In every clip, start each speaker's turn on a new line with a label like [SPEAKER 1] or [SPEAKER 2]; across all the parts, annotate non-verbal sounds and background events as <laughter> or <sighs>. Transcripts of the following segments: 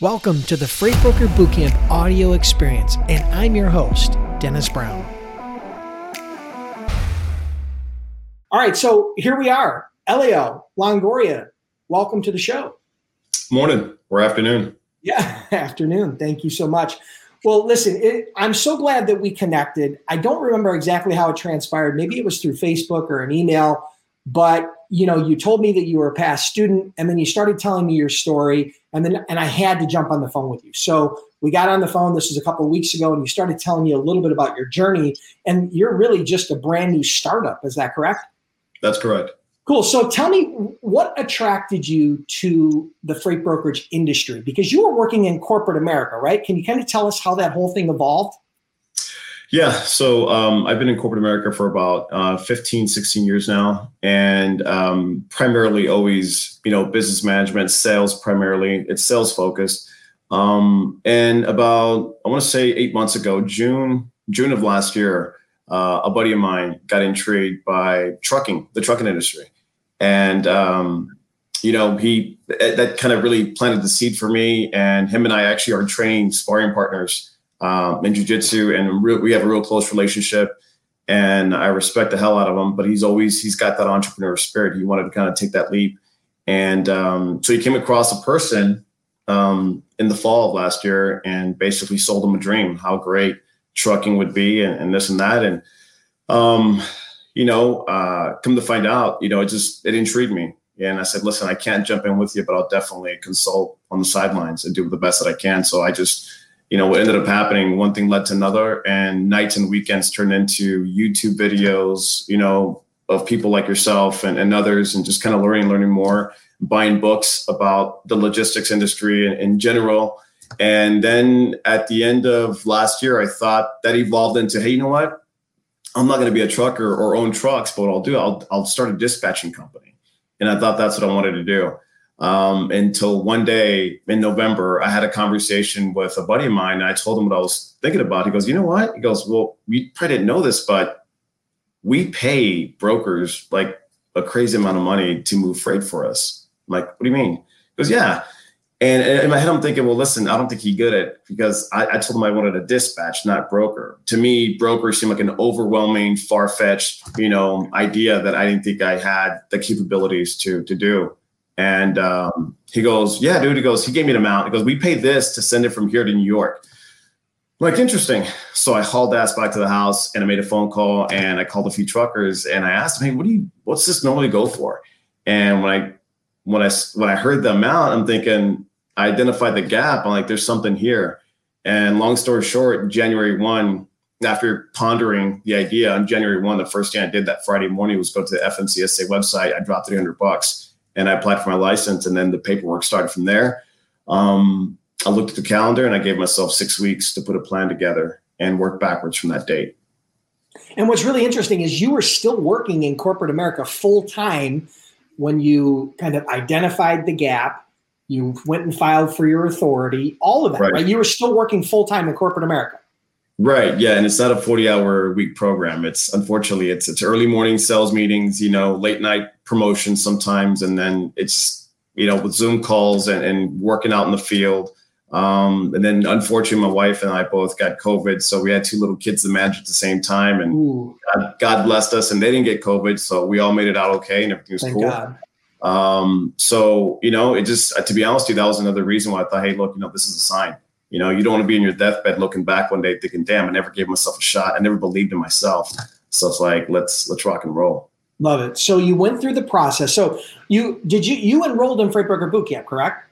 [SPEAKER 1] Welcome to the Freight Broker Bootcamp audio experience, and I'm your host, Dennis Brown. All right, so here we are. Elio Longoria, welcome to the show.
[SPEAKER 2] Morning or afternoon.
[SPEAKER 1] Yeah, <laughs> afternoon. Thank you so much. Well, listen, it, I'm so glad that we connected. I don't remember exactly how it transpired. Maybe it was through Facebook or an email, but you know, you told me that you were a past student, and then you started telling me your story, and then and I had to jump on the phone with you. So we got on the phone. This was a couple of weeks ago, and you started telling me a little bit about your journey. And you're really just a brand new startup. Is that correct?
[SPEAKER 2] That's correct.
[SPEAKER 1] Cool. So tell me what attracted you to the freight brokerage industry because you were working in corporate America, right? Can you kind of tell us how that whole thing evolved?
[SPEAKER 2] Yeah, so um, I've been in corporate America for about uh, 15, 16 years now, and um, primarily always, you know, business management, sales primarily. It's sales focused. Um, and about, I want to say eight months ago, June, June of last year, uh, a buddy of mine got intrigued by trucking, the trucking industry. And, um, you know, he, that kind of really planted the seed for me. And him and I actually are training sparring partners um, in jujitsu, and re- we have a real close relationship. And I respect the hell out of him, but he's always he's got that entrepreneur spirit. He wanted to kind of take that leap, and um, so he came across a person um, in the fall of last year and basically sold him a dream how great trucking would be and, and this and that. And um, you know, uh, come to find out, you know, it just it intrigued me. And I said, listen, I can't jump in with you, but I'll definitely consult on the sidelines and do the best that I can. So I just you know, what ended up happening, one thing led to another, and nights and weekends turned into YouTube videos, you know, of people like yourself and, and others, and just kind of learning, learning more, buying books about the logistics industry in, in general. And then at the end of last year, I thought that evolved into, hey, you know what? I'm not going to be a trucker or own trucks, but what I'll do, I'll, I'll start a dispatching company. And I thought that's what I wanted to do um, until one day in November, I had a conversation with a buddy of mine. And I told him what I was thinking about. He goes, You know what? He goes, Well, we probably didn't know this, but we pay brokers like a crazy amount of money to move freight for us. I'm like, What do you mean? He goes, Yeah. And in my head, I'm thinking, well, listen, I don't think he good at because I, I, told him I wanted a dispatch, not broker. To me, broker seemed like an overwhelming, far fetched, you know, idea that I didn't think I had the capabilities to to do. And um, he goes, Yeah, dude. He goes, He gave me an amount. He goes, We paid this to send it from here to New York. I'm like, interesting. So I hauled ass back to the house and I made a phone call and I called a few truckers and I asked them, Hey, what do you, what's this normally go for? And when I, when I, when I heard the amount, I'm thinking, I identified the gap. I'm like, there's something here. And long story short, January 1, after pondering the idea on January 1, the first thing I did that Friday morning was go to the FMCSA website. I dropped 300 bucks and I applied for my license, and then the paperwork started from there. Um, I looked at the calendar and I gave myself six weeks to put a plan together and work backwards from that date.
[SPEAKER 1] And what's really interesting is you were still working in corporate America full time when you kind of identified the gap. You went and filed for your authority, all of that, right? right? You were still working full time in corporate America.
[SPEAKER 2] Right. Yeah. And it's not a 40 hour week program. It's unfortunately it's it's early morning sales meetings, you know, late night promotions sometimes, and then it's, you know, with Zoom calls and, and working out in the field. Um, and then unfortunately my wife and I both got COVID. So we had two little kids to manage at the same time. And God, God, blessed us and they didn't get COVID. So we all made it out okay and everything was Thank cool. God. Um, so, you know, it just to be honest with you, that was another reason why I thought, hey, look, you know, this is a sign you know, you don't want to be in your deathbed looking back one day thinking, damn, I never gave myself a shot. I never believed in myself. So it's like, let's let's rock and roll.
[SPEAKER 1] Love it. So you went through the process. So you did you you enrolled in Freight Broker Bootcamp, correct?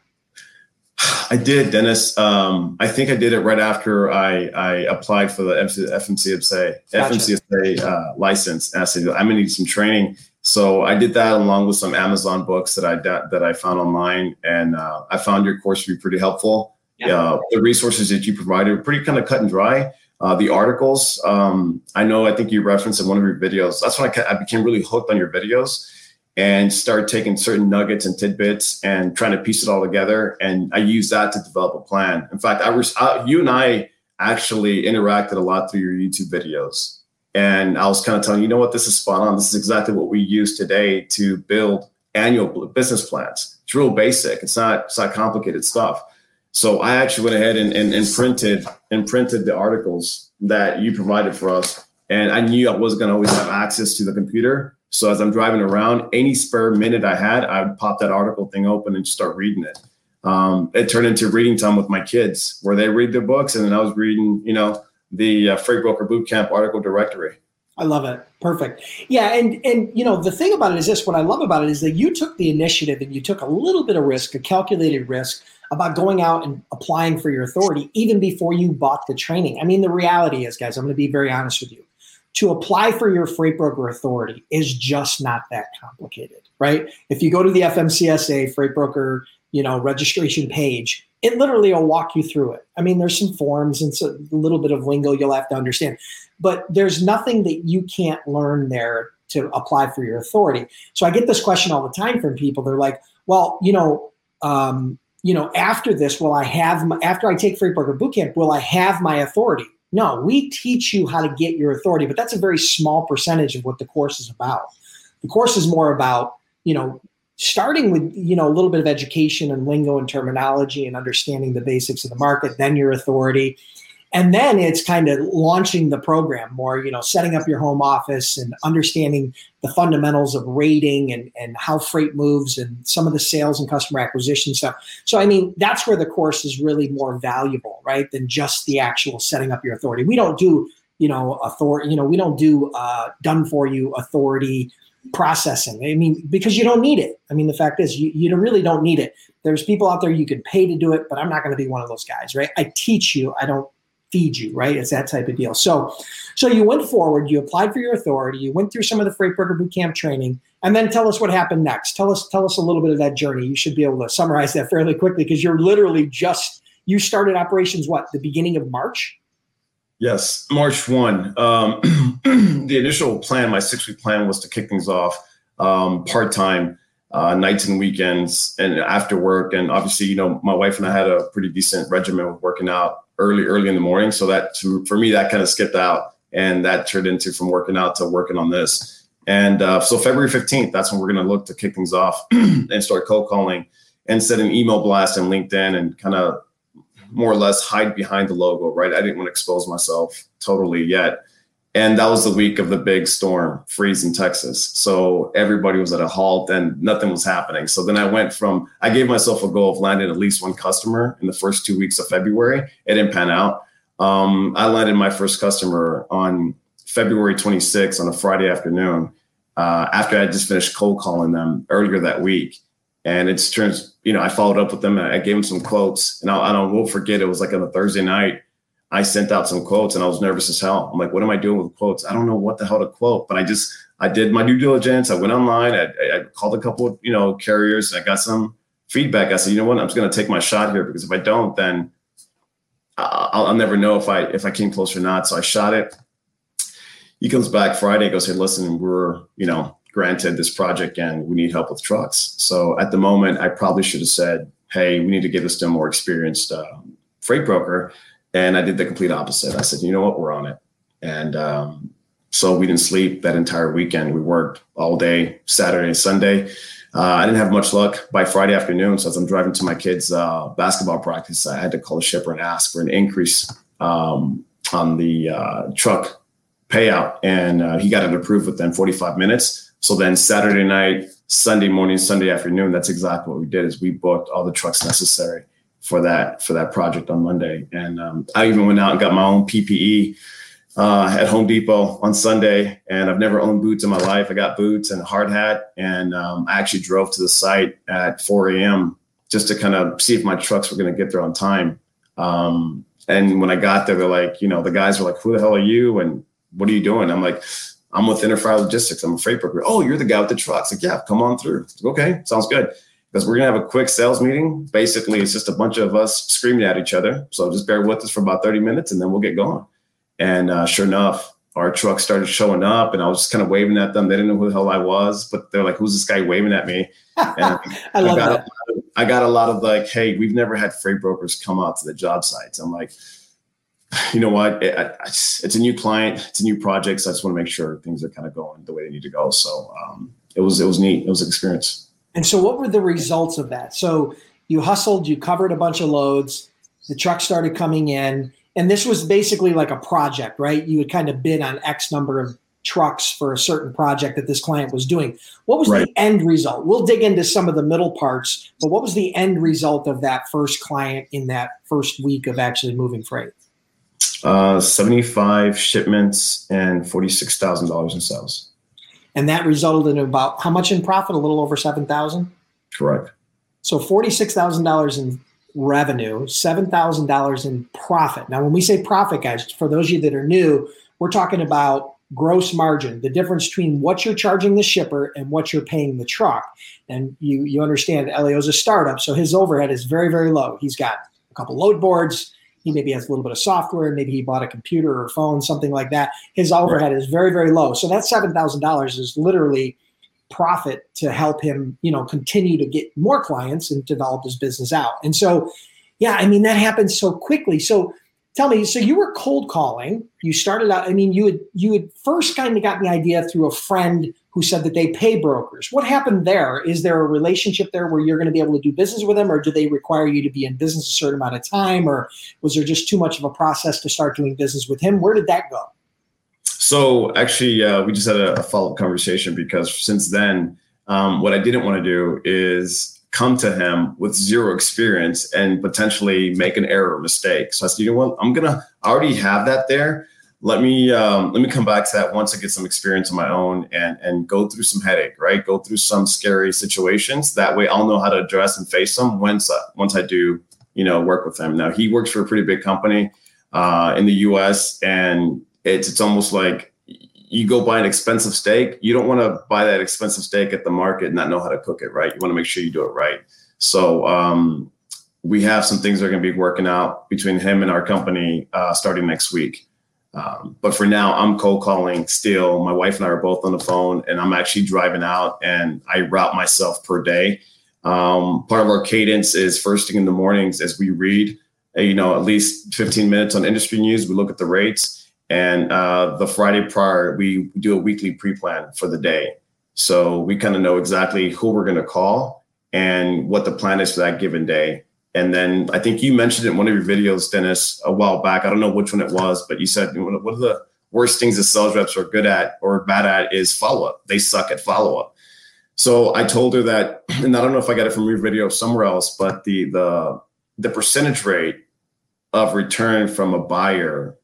[SPEAKER 1] <sighs>
[SPEAKER 2] I did, Dennis. Um, I think I did it right after I, I applied for the FMCSA, gotcha. FMCSA uh, license. And I said, I'm gonna need some training. So I did that along with some Amazon books that I that I found online, and uh, I found your course to be pretty helpful. Yeah. Uh, the resources that you provided are pretty kind of cut and dry. Uh, the articles, um, I know, I think you referenced in one of your videos. That's when I, I became really hooked on your videos and started taking certain nuggets and tidbits and trying to piece it all together. And I use that to develop a plan. In fact, I was uh, you and I actually interacted a lot through your YouTube videos. And I was kind of telling you, you know what, this is spot on. This is exactly what we use today to build annual business plans. It's real basic. It's not it's not complicated stuff. So I actually went ahead and, and, and printed and printed the articles that you provided for us. And I knew I wasn't going to always have access to the computer. So as I'm driving around, any spare minute I had, I would pop that article thing open and start reading it. Um, it turned into reading time with my kids, where they read their books, and then I was reading, you know, the uh, Freight Broker Bootcamp article directory.
[SPEAKER 1] I love it. Perfect. Yeah, and and you know the thing about it is this. What I love about it is that you took the initiative and you took a little bit of risk, a calculated risk, about going out and applying for your authority even before you bought the training. I mean, the reality is, guys, I'm going to be very honest with you. To apply for your freight broker authority is just not that complicated, right? If you go to the FMCSA freight broker, you know, registration page, it literally will walk you through it. I mean, there's some forms and a little bit of lingo you'll have to understand, but there's nothing that you can't learn there to apply for your authority. So I get this question all the time from people. They're like, well, you know, um, you know, after this, will I have, my, after I take Freight Broker Bootcamp, will I have my authority? No, we teach you how to get your authority, but that's a very small percentage of what the course is about. The course is more about, you know, starting with, you know, a little bit of education and lingo and terminology and understanding the basics of the market, then your authority, and then it's kind of launching the program more you know setting up your home office and understanding the fundamentals of rating and, and how freight moves and some of the sales and customer acquisition stuff. So i mean that's where the course is really more valuable right than just the actual setting up your authority. We don't do you know authority you know we don't do uh, done for you authority processing. I mean because you don't need it. I mean the fact is you, you really don't need it. There's people out there you could pay to do it but i'm not going to be one of those guys right? I teach you i don't feed you, right? It's that type of deal. So, so you went forward, you applied for your authority, you went through some of the freight broker bootcamp training, and then tell us what happened next. Tell us, tell us a little bit of that journey. You should be able to summarize that fairly quickly because you're literally just you started operations what the beginning of March.
[SPEAKER 2] Yes, March one. Um, <clears throat> the initial plan, my six week plan, was to kick things off um, part time. Uh, nights and weekends and after work. And obviously, you know, my wife and I had a pretty decent regimen of working out early, early in the morning. So that to, for me, that kind of skipped out, and that turned into from working out to working on this. And uh, so February 15th, that's when we're going to look to kick things off <clears throat> and start cold calling and set an email blast and LinkedIn and kind of more or less hide behind the logo, right? I didn't want to expose myself totally yet. And that was the week of the big storm, freeze in Texas. So everybody was at a halt and nothing was happening. So then I went from, I gave myself a goal of landing at least one customer in the first two weeks of February. It didn't pan out. Um, I landed my first customer on February 26th on a Friday afternoon uh, after I just finished cold calling them earlier that week. And it's turns, you know, I followed up with them. I gave them some quotes, and I, I don't, will forget. It was like on a Thursday night I sent out some quotes and I was nervous as hell. I'm like, what am I doing with quotes? I don't know what the hell to quote, but I just, I did my due diligence. I went online. I, I called a couple of, you know, carriers and I got some feedback. I said, you know what? I'm just going to take my shot here because if I don't, then I'll, I'll, never know if I, if I came close or not. So I shot it. He comes back Friday, goes, Hey, listen, we're, you know, granted this project and we need help with trucks. So at the moment, I probably should have said, Hey, we need to get this to a more experienced uh, freight broker and I did the complete opposite. I said, you know what, we're on it. And um, so we didn't sleep that entire weekend. We worked all day, Saturday Sunday. Uh, I didn't have much luck by Friday afternoon. So as I'm driving to my kids' uh, basketball practice, I had to call the shipper and ask for an increase um, on the uh, truck payout. And uh, he got it approved within 45 minutes. So then Saturday night, Sunday morning, Sunday afternoon, that's exactly what we did is we booked all the trucks necessary for that for that project on Monday. And um, I even went out and got my own PPE uh, at Home Depot on Sunday. And I've never owned boots in my life. I got boots and a hard hat, and um, I actually drove to the site at 4 a.m. just to kind of see if my trucks were going to get there on time. Um, and when I got there, they're like, you know, the guys were like, "Who the hell are you? And what are you doing?" I'm like. I'm with Interfire Logistics. I'm a freight broker. Oh, you're the guy with the trucks. Like, yeah, come on through. Okay, sounds good because we're gonna have a quick sales meeting. Basically, it's just a bunch of us screaming at each other. So just bear with us for about 30 minutes and then we'll get going. And uh, sure enough, our truck started showing up and I was just kind of waving at them. They didn't know who the hell I was, but they're like, who's this guy waving at me? <laughs>
[SPEAKER 1] And I love
[SPEAKER 2] I
[SPEAKER 1] that.
[SPEAKER 2] Of, I got a lot of like, hey, we've never had freight brokers come out to the job sites. I'm like, you know what? It, it's, it's, a new client, it's a new project. So I just want to make sure things are kind of going the way they need to go. So um, it was, it was neat. It was an experience.
[SPEAKER 1] And so, what were the results of that? So, you hustled, you covered a bunch of loads, the truck started coming in, and this was basically like a project, right? You would kind of bid on X number of trucks for a certain project that this client was doing. What was right. the end result? We'll dig into some of the middle parts, but what was the end result of that first client in that first week of actually moving freight?
[SPEAKER 2] Uh, 75 shipments and $46,000 in sales.
[SPEAKER 1] And that resulted in about how much in profit? A little over 7,000?
[SPEAKER 2] Correct.
[SPEAKER 1] So $46,000 in revenue, $7,000 in profit. Now, when we say profit, guys, for those of you that are new, we're talking about gross margin, the difference between what you're charging the shipper and what you're paying the truck. And you you understand Elio's a startup, so his overhead is very, very low. He's got a couple load boards, he maybe has a little bit of software, maybe he bought a computer or phone, something like that. His overhead right. is very, very low. So that seven thousand dollars is literally profit to help him, you know, continue to get more clients and develop his business out. And so, yeah, I mean that happens so quickly. So tell me so you were cold calling you started out i mean you had you had first kind of got the idea through a friend who said that they pay brokers. What happened there? Is there a relationship there where you're going to be able to do business with them or do they require you to be in business a certain amount of time or was there just too much of a process to start doing business with him? Where did that go?
[SPEAKER 2] So actually uh, we just had a, a follow-up conversation because since then um, what i didn't want to do is come to him with zero experience and potentially make an error or mistake. So I said, you know what, I'm gonna already have that there. Let me um, let me come back to that once I get some experience on my own and and go through some headache, right? Go through some scary situations. That way, I'll know how to address and face them once uh, once I do, you know, work with him. Now he works for a pretty big company uh, in the U.S. and it's it's almost like you go buy an expensive steak, you don't want to buy that expensive steak at the market and not know how to cook it right. You want to make sure you do it right. So um, we have some things that are going to be working out between him and our company uh, starting next week. Um, but for now, I'm cold calling still. My wife and I are both on the phone, and I'm actually driving out and I route myself per day. Um, part of our cadence is first thing in the mornings as we read, you know, at least 15 minutes on industry news. We look at the rates and uh, the Friday prior, we do a weekly pre plan for the day. So we kind of know exactly who we're going to call and what the plan is for that given day. And then I think you mentioned in one of your videos, Dennis, a while back. I don't know which one it was, but you said one of the worst things that sales reps are good at or bad at is follow up. They suck at follow up. So I told her that, <clears throat> and I don't know if I got it from your video somewhere else, but the the the percentage rate of return from a buyer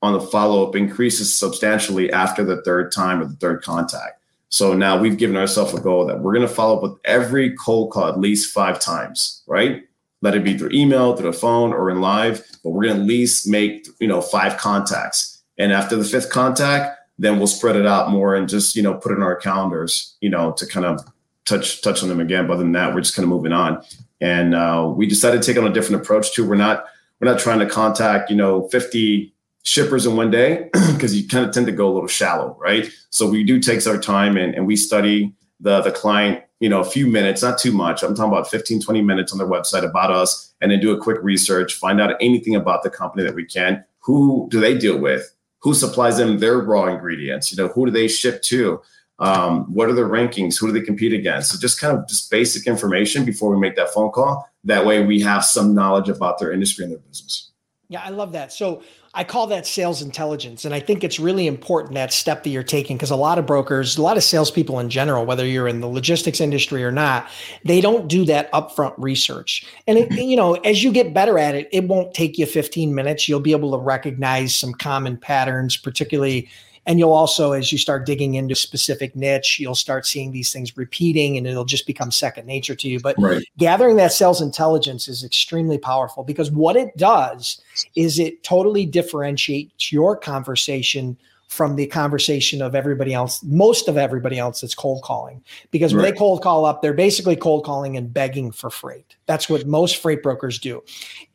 [SPEAKER 2] on the follow up increases substantially after the third time or the third contact. So now we've given ourselves a goal that we're going to follow up with every cold call at least five times, right? Let it be through email, through the phone, or in live, but we're going to at least make you know five contacts. And after the fifth contact, then we'll spread it out more and just you know put it in our calendars, you know, to kind of touch touch on them again. But other than that, we're just kind of moving on. And uh, we decided to take on a different approach too. We're not we're not trying to contact you know 50 shippers in one day <clears throat> because you kind of tend to go a little shallow, right? So we do take our time and, and we study the the client, you know, a few minutes, not too much. I'm talking about 15, 20 minutes on their website about us, and then do a quick research, find out anything about the company that we can. Who do they deal with? Who supplies them their raw ingredients? You know, who do they ship to? Um, what are their rankings? Who do they compete against? So just kind of just basic information before we make that phone call. That way we have some knowledge about their industry and their business.
[SPEAKER 1] Yeah, I love that. So I call that sales intelligence. And I think it's really important that step that you're taking because a lot of brokers, a lot of salespeople in general, whether you're in the logistics industry or not, they don't do that upfront research. And, it, mm-hmm. you know, as you get better at it, it won't take you 15 minutes. You'll be able to recognize some common patterns, particularly and you'll also, as you start digging into specific niche, you'll start seeing these things repeating and it'll just become second nature to you. But right. gathering that sales intelligence is extremely powerful because what it does is it totally differentiates your conversation from the conversation of everybody else, most of everybody else that's cold calling. Because when right. they cold call up, they're basically cold calling and begging for freight. That's what most freight brokers do.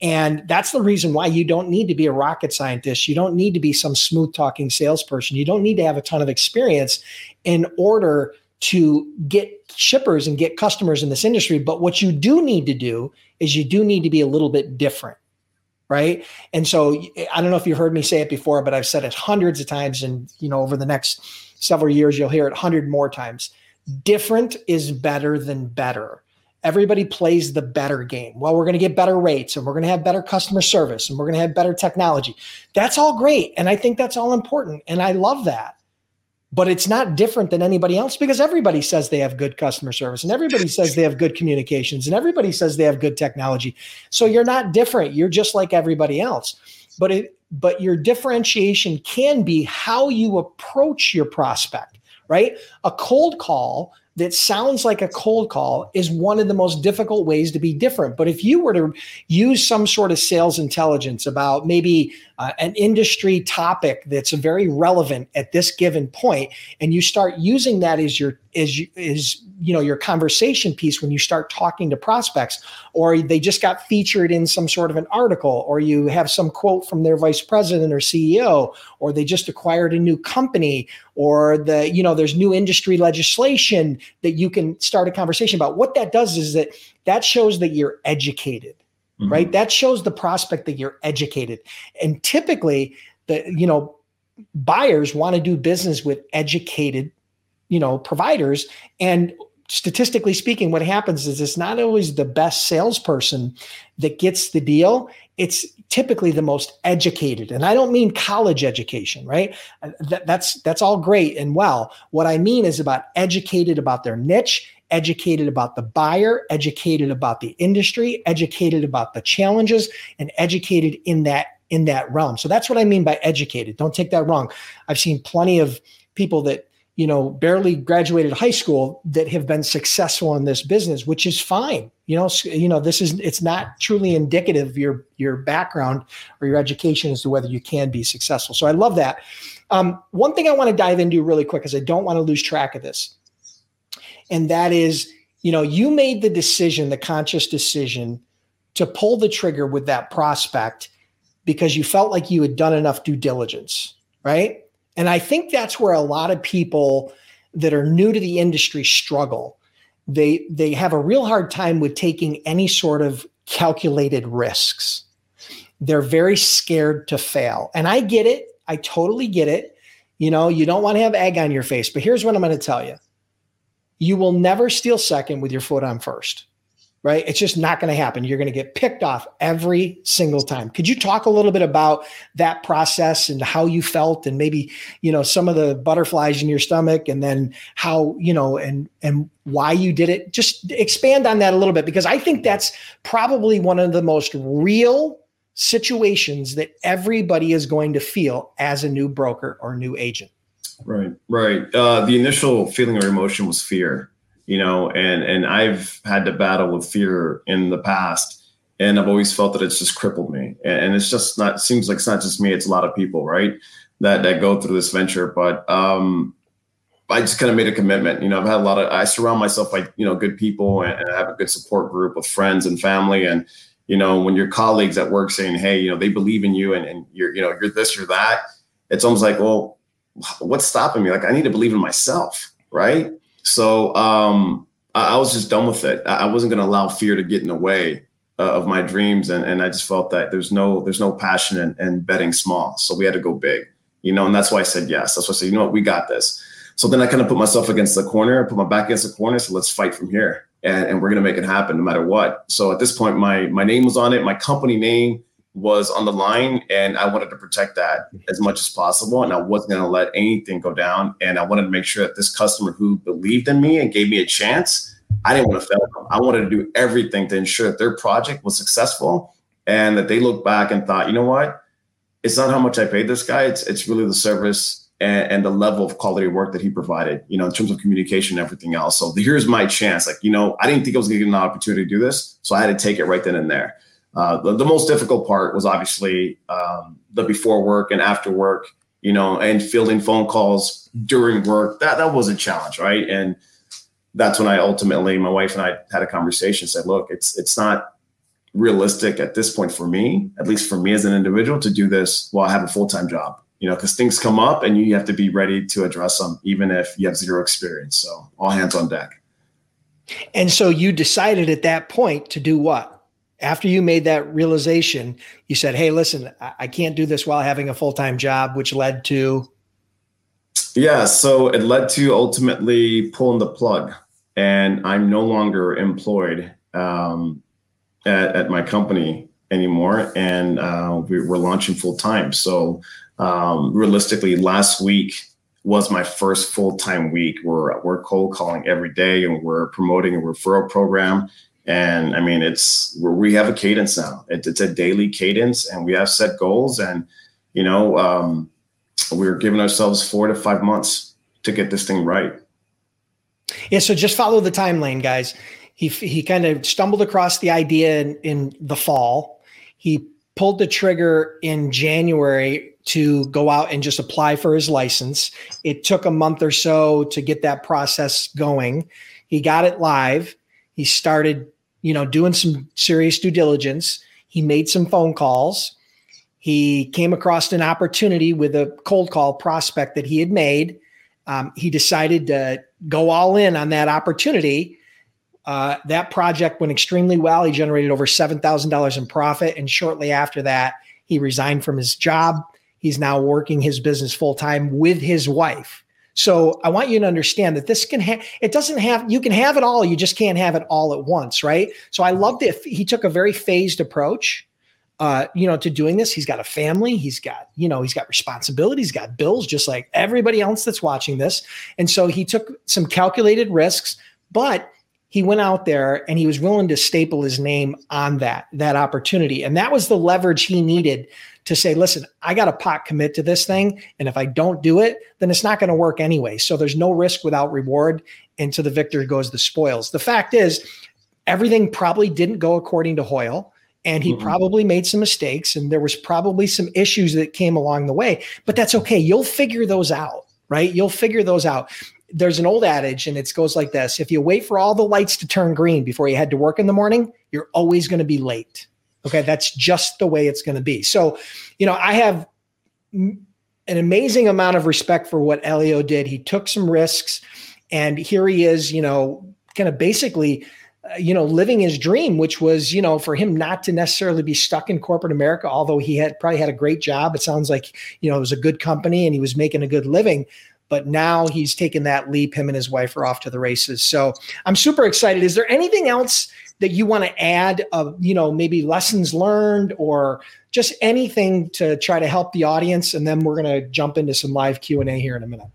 [SPEAKER 1] And that's the reason why you don't need to be a rocket scientist. You don't need to be some smooth talking salesperson. You don't need to have a ton of experience in order to get shippers and get customers in this industry. But what you do need to do is you do need to be a little bit different right and so i don't know if you've heard me say it before but i've said it hundreds of times and you know over the next several years you'll hear it 100 more times different is better than better everybody plays the better game. Well, we're going to get better rates and we're going to have better customer service and we're going to have better technology. That's all great. And I think that's all important. And I love that. But it's not different than anybody else because everybody says they have good customer service and everybody says they have good communications and everybody says they have good technology. So you're not different. You're just like everybody else. But it, but your differentiation can be how you approach your prospect, right? A cold call that sounds like a cold call is one of the most difficult ways to be different. But if you were to use some sort of sales intelligence about maybe uh, an industry topic that's very relevant at this given point, and you start using that as your as is you know your conversation piece when you start talking to prospects or they just got featured in some sort of an article or you have some quote from their vice president or CEO or they just acquired a new company or the you know there's new industry legislation that you can start a conversation about. What that does is that that shows that you're educated mm-hmm. right? That shows the prospect that you're educated. And typically the you know buyers want to do business with educated you know providers. And statistically speaking what happens is it's not always the best salesperson that gets the deal. It's typically the most educated and i don't mean college education right? Uh, that, that's that's all great and well. What i mean is about educated about their niche educated about the buyer educated about the industry educated about the challenges and educated in that in that realm. So that's what i mean by educated. Don't take that wrong. I've seen plenty of people that you know barely graduated high school that have been successful in this business which is fine. You know you know this is it's not truly indicative of your your background or your education as to whether you can be successful. So i love that. Um, one thing i want to dive into really quick because i don't want to lose track of this and that is you know you made the decision the conscious decision to pull the trigger with that prospect because you felt like you had done enough due diligence right and I think that's where a lot of people that are new to the industry struggle. They they have a real hard time with taking any sort of calculated risks. They're very scared to fail. And I get it. I totally get it. You know, you don't want to have egg on your face, but here's what I'm going to tell you. You will never steal second with your foot on first right? It's just not going to happen. You're going to get picked off every single time. Could you talk a little bit about that process and how you felt and maybe, you know, some of the butterflies in your stomach and then how, you know, and and why you did it? Just expand on that a little bit because I think that's probably one of the most real situations that everybody is going to feel as a new broker or new agent.
[SPEAKER 2] Right, right. Uh, the initial feeling or emotion was fear you know, and and I've had to battle with fear in the past, and I've always felt that it's just crippled me. And it's just not seems like it's not just me; it's a lot of people, right, that that go through this venture. But um, I just kind of made a commitment. You know, I've had a lot of I surround myself by you know good people, and, and I have a good support group of friends and family, and you know, when your colleagues at work saying, "Hey, you know, they believe in you, and, and you're you know you're this, you're that," it's almost like, well, what's stopping me? Like I need to believe in myself, right? So um, I, I, was just done with it. I, wasn't going to allow fear to get in the way uh, of my dreams, and, and I just felt that there's no there's no passion in, in betting small. So we had to go big, you know, and that's why I said yes. That's why I said, you know what, we got this. So then I kind of put myself against the corner, put my back against the corner. So let's fight from here, and, and we're going to make it happen no matter what. So at this point, my my name was on it, my company name was on the line and I wanted to protect that as much as possible. And I wasn't going to let anything go down. And I wanted to make sure that this customer who believed in me and gave me a chance, I didn't want to fail them. I wanted to do everything to ensure that their project was successful and that they looked back and thought, you know what? It's not how much I paid this guy. It's, it's really the service and, and the level of quality work that he provided, you know, in terms of communication and everything else. So here's my chance. Like, you know, I didn't think I was going to get an opportunity to do this. So I had to take it right then and there. Uh, the, the, most difficult part was obviously um, the before work and after work, you know, and fielding phone calls during work. That that was a challenge, right? And that's when I ultimately, my wife and I had a conversation. Said, look, it's it's not realistic at this point for me, at least for me as an individual, to do this while I have a full time job. You know, because things come up and you have to be ready to address them, even if you have zero experience. So all hands on deck.
[SPEAKER 1] And so you decided at that point to do what? After you made that realization, you said, Hey, listen, I can't do this while having a full time job, which led to.
[SPEAKER 2] Yeah. So it led to ultimately pulling the plug and I'm no longer employed um, at, at, my company anymore, and uh, we, are launching full time. So um, realistically, last week was my first full time week. We're we're cold calling every day, and we're promoting a referral program. And I mean, it's we have a cadence now. It, it's a daily cadence, and we have set goals. And you know, um, we're giving ourselves four to five months to get this thing right.
[SPEAKER 1] Yeah. So just follow the timeline, guys. He he kind of stumbled across the idea in, in the fall. He pulled the trigger in January to go out and just apply for his license. It took a month or so to get that process going. He got it live. He started, you know, doing some serious due diligence. He made some phone calls. He came across an opportunity with a cold call prospect that he had made. Um, he decided to go all in on that opportunity. Uh, that project went extremely well. He generated over $7,000 in profit. And shortly after that, he resigned from his job He's now working his business full time with his wife. So I want you to understand that this can have, it doesn't have, you can have it all. You just can't have it all at once. Right. So I loved it. He took a very phased approach, uh, you know, to doing this. He's got a family. He's got, you know, he's got responsibilities, he's got bills, just like everybody else that's watching this. And so he took some calculated risks, but he went out there and he was willing to staple his name on that, that opportunity. And that was the leverage he needed to say, listen, I got to pot commit to this thing. And if I don't do it, then it's not going to work anyway. So there's no risk without reward. And to the victor goes the spoils. The fact is, everything probably didn't go according to Hoyle. And he mm-hmm. probably made some mistakes. And there was probably some issues that came along the way. But that's okay. You'll figure those out, right? You'll figure those out there's an old adage and it goes like this if you wait for all the lights to turn green before you head to work in the morning you're always going to be late Okay. That's just the way it's going to be. So, you know, I have an amazing amount of respect for what Elio did. He took some risks and here he is, you know, kind of basically, uh, you know, living his dream, which was, you know, for him not to necessarily be stuck in corporate America, although he had probably had a great job. It sounds like, you know, it was a good company and he was making a good living but now he's taken that leap. Him and his wife are off to the races. So I'm super excited. Is there anything else that you want to add of you know maybe lessons learned or just anything to try to help the audience and then we're going to jump into some live q&a here in a minute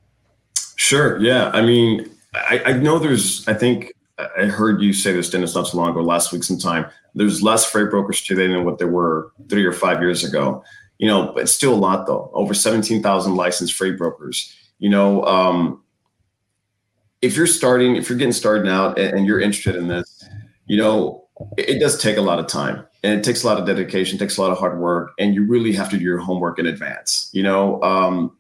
[SPEAKER 2] sure yeah i mean I, I know there's i think i heard you say this dennis not too long ago last week sometime there's less freight brokers today than what there were three or five years ago you know but still a lot though over 17000 licensed freight brokers you know um, if you're starting if you're getting started out and, and you're interested in this you know, it does take a lot of time and it takes a lot of dedication, takes a lot of hard work, and you really have to do your homework in advance. You know, um,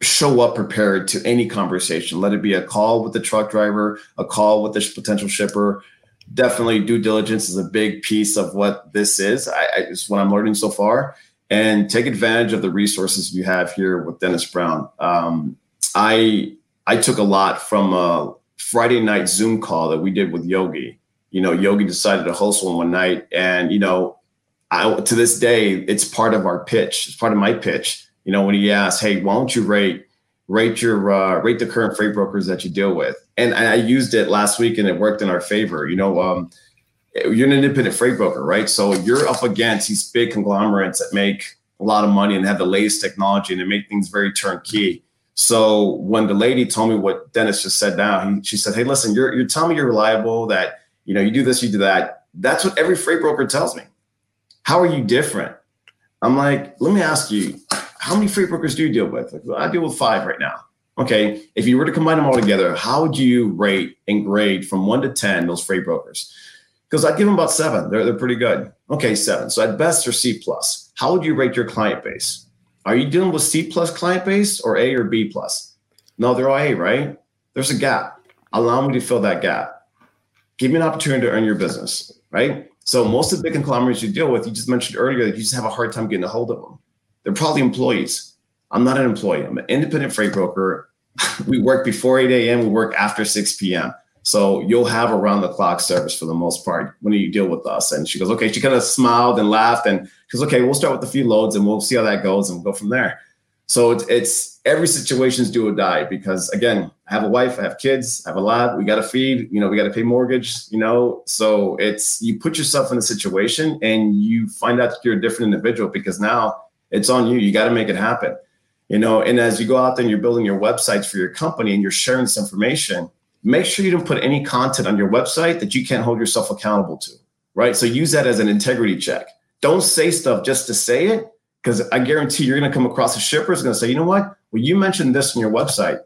[SPEAKER 2] show up prepared to any conversation. Let it be a call with the truck driver, a call with the potential shipper. Definitely, due diligence is a big piece of what this is. I, I it's what I'm learning so far, and take advantage of the resources you have here with Dennis Brown. Um, I I took a lot from a Friday night Zoom call that we did with Yogi you know, Yogi decided to host one one night, and you know, I to this day, it's part of our pitch. It's part of my pitch. You know, when he asked, "Hey, why don't you rate rate your uh, rate the current freight brokers that you deal with?" And I used it last week, and it worked in our favor. You know, um, you're an independent freight broker, right? So you're up against these big conglomerates that make a lot of money and have the latest technology and they make things very turnkey. So when the lady told me what Dennis just said now, he, she said, "Hey, listen, you're you're telling me you're reliable that." you know, you do this, you do that. That's what every freight broker tells me. How are you different? I'm like, let me ask you, how many freight brokers do you deal with? Like, well, I deal with five right now. Okay. If you were to combine them all together, how would you rate and grade from one to 10 those freight brokers? Because I'd give them about seven. They're, they're pretty good. Okay, seven. So at best, they're C plus. How would you rate your client base? Are you dealing with C plus client base or A or B plus? No, they're all A, right? There's a gap. Allow me to fill that gap give me an opportunity to earn your business, right? So most of the big conglomerates you deal with, you just mentioned earlier that you just have a hard time getting a hold of them. They're probably employees. I'm not an employee. I'm an independent freight broker. <laughs> we work before 8 a.m. We work after 6 p.m. So you'll have around the clock service for the most part when you deal with us. And she goes, okay. She kind of smiled and laughed and she goes, okay, we'll start with a few loads and we'll see how that goes and we'll go from there. So it's, it's every situation's do or die because again, I have a wife, I have kids, I have a lab, we got to feed, you know, we got to pay mortgage, you know. So it's you put yourself in a situation and you find out that you're a different individual because now it's on you. You got to make it happen, you know. And as you go out there and you're building your websites for your company and you're sharing this information, make sure you don't put any content on your website that you can't hold yourself accountable to, right? So use that as an integrity check. Don't say stuff just to say it because I guarantee you're going to come across a shipper who's going to say, you know what? Well, you mentioned this on your website,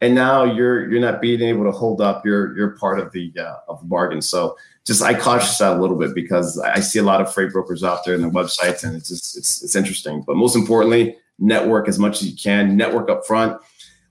[SPEAKER 2] and now you're you're not being able to hold up your your part of the uh, of the bargain. So just I cautious that a little bit because I see a lot of freight brokers out there in their websites, and it's just it's it's interesting. But most importantly, network as much as you can. Network up front.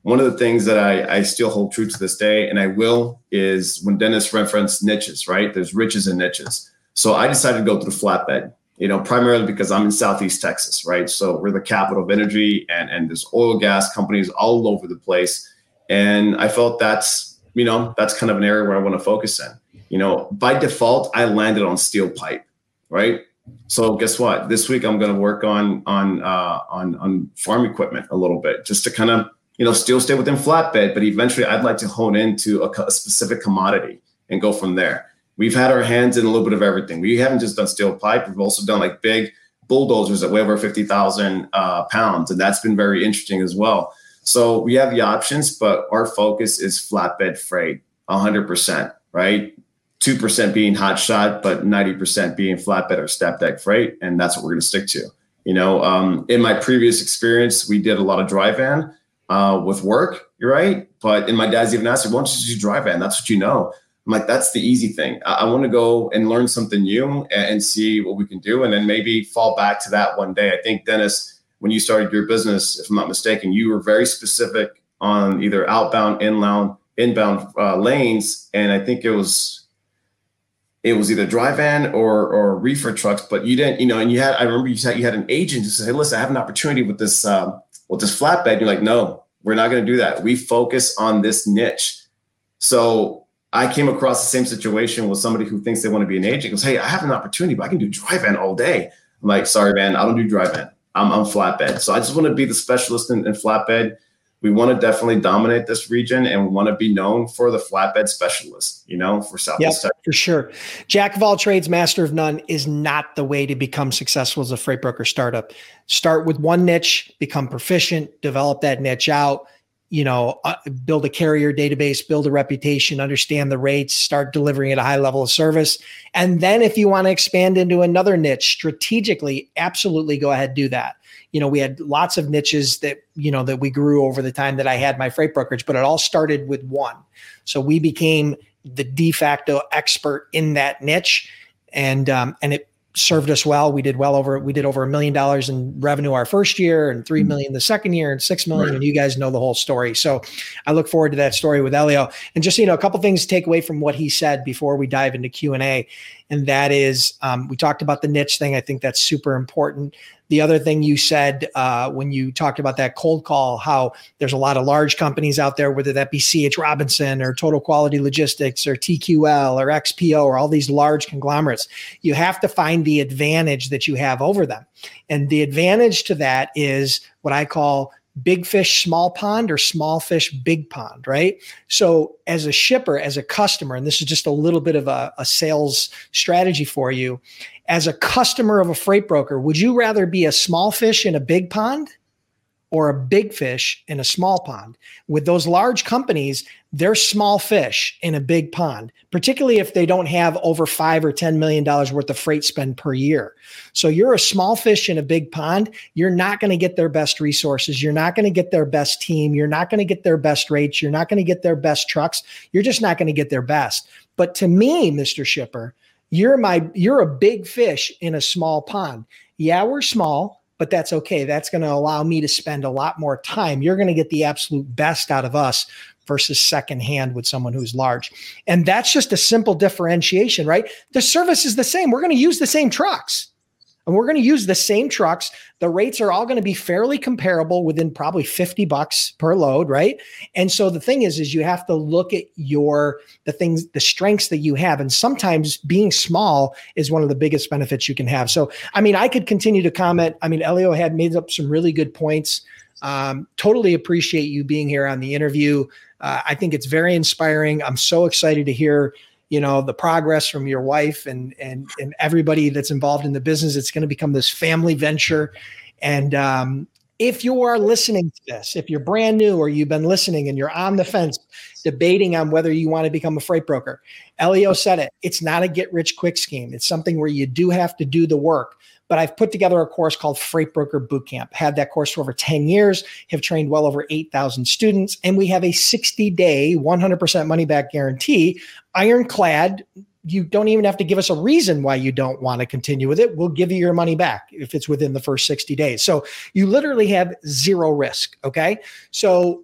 [SPEAKER 2] One of the things that I, I still hold true to this day, and I will, is when Dennis referenced niches, right? There's riches and niches. So I decided to go through the flatbed you know, primarily because I'm in Southeast Texas, right? So we're the capital of energy and, and there's oil gas companies all over the place. And I felt that's, you know, that's kind of an area where I want to focus in. You know, by default, I landed on steel pipe, right? So guess what? This week I'm going to work on on uh, on on farm equipment a little bit, just to kind of you know still stay within flatbed, but eventually I'd like to hone into a, a specific commodity and go from there we've had our hands in a little bit of everything. We haven't just done steel pipe. We've also done like big bulldozers that weigh over 50,000 uh, pounds. And that's been very interesting as well. So we have the options, but our focus is flatbed freight 100%, right? 2% being hot shot, but 90% being flatbed or step deck freight. And that's what we're going to stick to. You know, um, in my previous experience, we did a lot of dry van uh, with work, you're right. But in my dad's even asked, me, why don't you do dry van? That's what you know. I'm like, that's the easy thing. I, I want to go and learn something new and, and, see what we can do, and then maybe fall back to that one day. I think Dennis, when you started your business, if I'm not mistaken, you were very specific on either outbound, inbound, inbound uh, lanes, and I think it was it was either dry van or or reefer trucks. But you didn't, you know, and you had I remember you said you had an agent to say, listen, I have an opportunity with this um, with this flatbed. You're like, no, we're not going to do that. We focus on this niche. So I came across the same situation with somebody who thinks they want to be an agent. Goes, hey, I have an opportunity, but I can do dry van all day. I'm like, sorry, man, I don't do dry van. I'm, I'm flatbed. So I just want to be the specialist in, in flatbed. We want to definitely dominate this region and we want to be known for the flatbed specialist, you know, for Southeast
[SPEAKER 1] yep, For sure. Jack of all trades, master of none is not the way to become successful as a freight broker startup. Start with one niche, become proficient, develop that niche out you know, uh, build a carrier database, build a reputation, understand the rates, start delivering at a high level of service. And then if you want to expand into another niche strategically, absolutely go ahead, and do that. You know, we had lots of niches that, you know, that we grew over the time that I had my freight brokerage, but it all started with one. So we became the de facto expert in that niche. And um, and it served us well. We did well over we did over a million dollars in revenue our first year and 3 mm-hmm. the second year and 6 million right. and you guys know the whole story. So I look forward to that story with Elio. And just you know a couple things to take away from what he said before we dive into Q&A and that is um, we talked about the niche thing. I think that's super important. The other thing you said uh, when you talked about that cold call, how there's a lot of large companies out there, whether that be CH Robinson or Total Quality Logistics or TQL or XPO or all these large conglomerates. You have to find the advantage that you have over them. And the advantage to that is what I call big fish, small pond, or small fish, big pond, right? So, as a shipper, as a customer, and this is just a little bit of a, a, sales strategy for you, as a customer of a freight broker, would you rather be a small fish in a big pond or a big fish in a small pond. With those large companies, they're small fish in a big pond, particularly if they don't have over five or $10 million worth of freight spend per year. So you're a small fish in a big pond. You're not going to get their best resources. You're not going to get their best team. You're not going to get their best rates. You're not going to get their best trucks. You're just not going to get their best. But to me, Mr. Shipper, you're my you're a big fish in a small pond. Yeah, we're small but that's okay. That's going to allow me to spend a lot more time. You're going to get the absolute best out of us versus secondhand with someone who's large. And that's just a simple differentiation, right? The service is the same. We're going to use the same trucks. And we're going to use the same trucks. The rates are all going to be fairly comparable within probably 50 bucks per load, right? And so the thing is is you have to look at your the things the strengths that you have and sometimes being small is one of the biggest benefits you can have. So I mean, I could continue to comment. I mean, Elio had made up some really good points. Um, totally appreciate you being here on the interview. Uh, I think it's very inspiring. I'm so excited to hear you know the progress from your wife and and and everybody that's involved in the business it's going to become this family venture. And um, if you are listening to this if you're brand new or you've been listening and you're on the fence debating on whether you want to become a freight broker elio said it it's not a get rich quick scheme. It's something where you do have to do the work but I've put together a course called Freight Broker Bootcamp. Had that course for over 10 years, have trained well over 8,000 students, and we have a 60 day, 100% money back guarantee, ironclad. You don't even have to give us a reason why you don't want to continue with it. We'll give you your money back if it's within the first 60 days. So you literally have zero risk. Okay. So